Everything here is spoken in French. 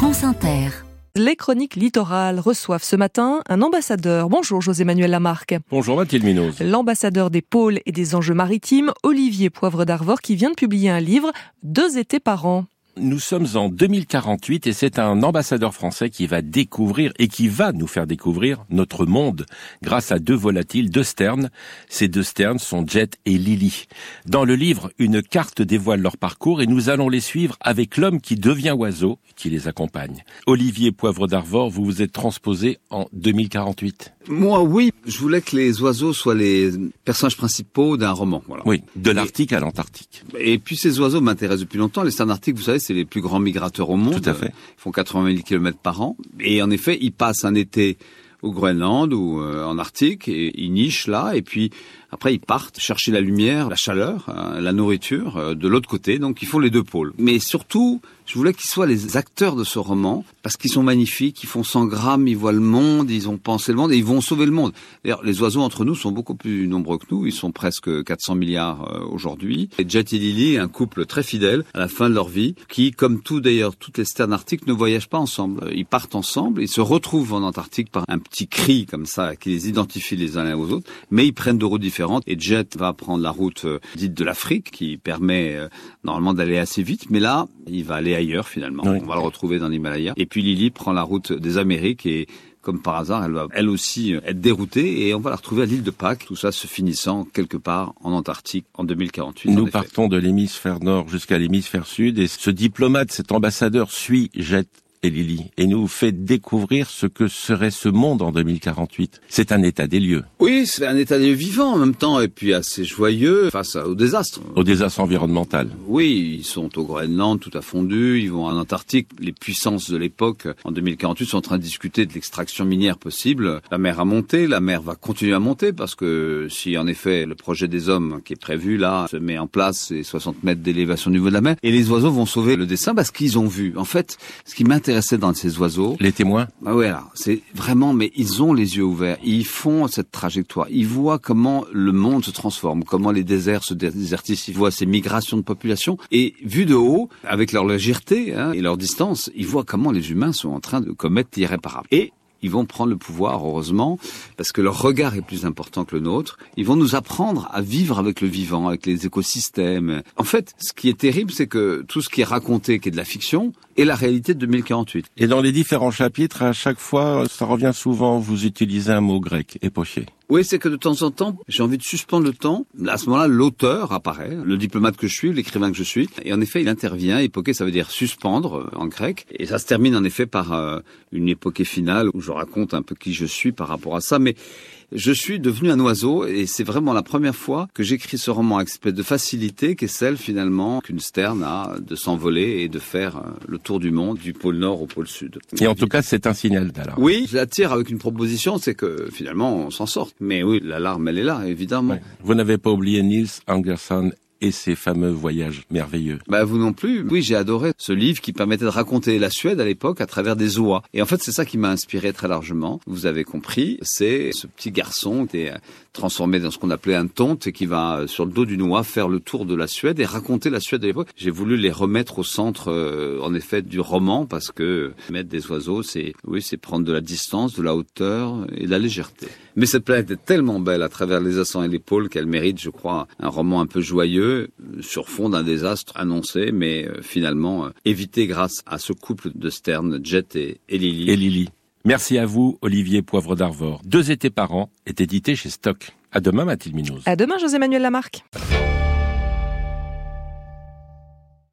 France Inter. Les chroniques littorales reçoivent ce matin un ambassadeur. Bonjour José-Manuel Lamarck. Bonjour Mathilde Minoz. L'ambassadeur des pôles et des enjeux maritimes, Olivier Poivre d'Arvor, qui vient de publier un livre, Deux étés par an. Nous sommes en 2048 et c'est un ambassadeur français qui va découvrir et qui va nous faire découvrir notre monde grâce à deux volatiles, deux sternes. Ces deux sternes sont Jet et Lily. Dans le livre, une carte dévoile leur parcours et nous allons les suivre avec l'homme qui devient oiseau qui les accompagne. Olivier Poivre d'Arvor, vous vous êtes transposé en 2048. Moi, oui. Je voulais que les oiseaux soient les personnages principaux d'un roman. Voilà. Oui, de l'Arctique à l'Antarctique. Et puis ces oiseaux m'intéressent depuis longtemps. Les sternes arctiques, vous savez, c'est les plus grands migrateurs au monde. Tout à fait. Ils font 80 000 km par an. Et en effet, ils passent un été au Groenland ou euh, en Arctique et ils nichent là et puis après ils partent chercher la lumière, la chaleur, euh, la nourriture euh, de l'autre côté. Donc ils font les deux pôles. Mais surtout, je voulais qu'ils soient les acteurs de ce roman parce qu'ils sont magnifiques, ils font 100 grammes, ils voient le monde, ils ont pensé le monde et ils vont sauver le monde. D'ailleurs, les oiseaux entre nous sont beaucoup plus nombreux que nous. Ils sont presque 400 milliards aujourd'hui. Et Jet et Lily, un couple très fidèle à la fin de leur vie, qui, comme tout d'ailleurs, toutes les sternes arctiques ne voyagent pas ensemble. Ils partent ensemble, ils se retrouvent en Antarctique par un petit cri comme ça qui les identifie les uns aux autres, mais ils prennent de routes différentes. Et Jet va prendre la route euh, dite de l'Afrique, qui permet euh, normalement d'aller assez vite, mais là, il va aller ailleurs finalement. Oui. On va le retrouver dans l'Himalaya. Et puis Lily prend la route des Amériques et comme par hasard, elle va elle aussi euh, être déroutée et on va la retrouver à l'île de Pâques. Tout ça se finissant quelque part en Antarctique en 2048. en Nous partons de l'hémisphère nord jusqu'à l'hémisphère sud et ce diplomate, cet ambassadeur suit Jet et Lily et nous fait découvrir ce que serait ce monde en 2048. C'est un état des lieux, Oui, c'est un état des lieux vivant en même temps et puis assez joyeux face au désastre. au désastre environnemental. Oui, ils sont au Groenland tout à fondu, ils vont en Antarctique. Les puissances de l'époque, en 2048, sont en train de discuter de l'extraction minière possible. La mer a monté, la mer va continuer à monter parce que si en effet le projet des hommes qui est prévu là se met en place, c'est 60 mètres d'élévation au niveau de la mer, et les oiseaux vont sauver le dessin parce qu'ils ont vu. En fait, ce qui dans ces oiseaux, Les témoins ah ouais, là, c'est vraiment, mais ils ont les yeux ouverts. Ils font cette trajectoire. Ils voient comment le monde se transforme, comment les déserts se désertifient. Ils voient ces migrations de population. Et vu de haut, avec leur légèreté hein, et leur distance, ils voient comment les humains sont en train de commettre l'irréparable. Et ils vont prendre le pouvoir, heureusement, parce que leur regard est plus important que le nôtre. Ils vont nous apprendre à vivre avec le vivant, avec les écosystèmes. En fait, ce qui est terrible, c'est que tout ce qui est raconté, qui est de la fiction, est la réalité de 2048. Et dans les différents chapitres, à chaque fois, ça revient souvent, vous utilisez un mot grec, époché. Oui, c'est que de temps en temps, j'ai envie de suspendre le temps. À ce moment-là, l'auteur apparaît, le diplomate que je suis, l'écrivain que je suis. Et en effet, il intervient. Époquer, ça veut dire suspendre euh, en grec. Et ça se termine en effet par euh, une époquée finale où je raconte un peu qui je suis par rapport à ça. Mais je suis devenu un oiseau et c'est vraiment la première fois que j'écris ce roman avec cette de facilité qui est celle finalement qu'une sterne a de s'envoler et de faire euh, le tour du monde du pôle nord au pôle sud. Et en tout cas, c'est un signal d'alarme. Oui, je l'attire avec une proposition, c'est que finalement on s'en sort. Mais oui, l'alarme elle est là, évidemment. Ouais. Vous n'avez pas oublié Niels Anderson et ses fameux voyages merveilleux. Bah vous non plus. Oui, j'ai adoré ce livre qui permettait de raconter la Suède à l'époque à travers des oies. Et en fait, c'est ça qui m'a inspiré très largement. Vous avez compris, c'est ce petit garçon qui est transformé dans ce qu'on appelait un tonte et qui va euh, sur le dos d'une oie faire le tour de la Suède et raconter la Suède à l'époque. J'ai voulu les remettre au centre, euh, en effet, du roman parce que mettre des oiseaux, c'est oui, c'est prendre de la distance, de la hauteur et de la légèreté. Mais cette planète est tellement belle à travers les accents et les pôles qu'elle mérite, je crois, un roman un peu joyeux sur fond d'un désastre annoncé, mais euh, finalement euh, évité grâce à ce couple de Stern, Jet et, et Lily. Et Lily. Merci à vous, Olivier Poivre d'Arvor. Deux étés par an est édité chez Stock. À demain, Mathilde Minoz. À demain José-Manuel Lamarck.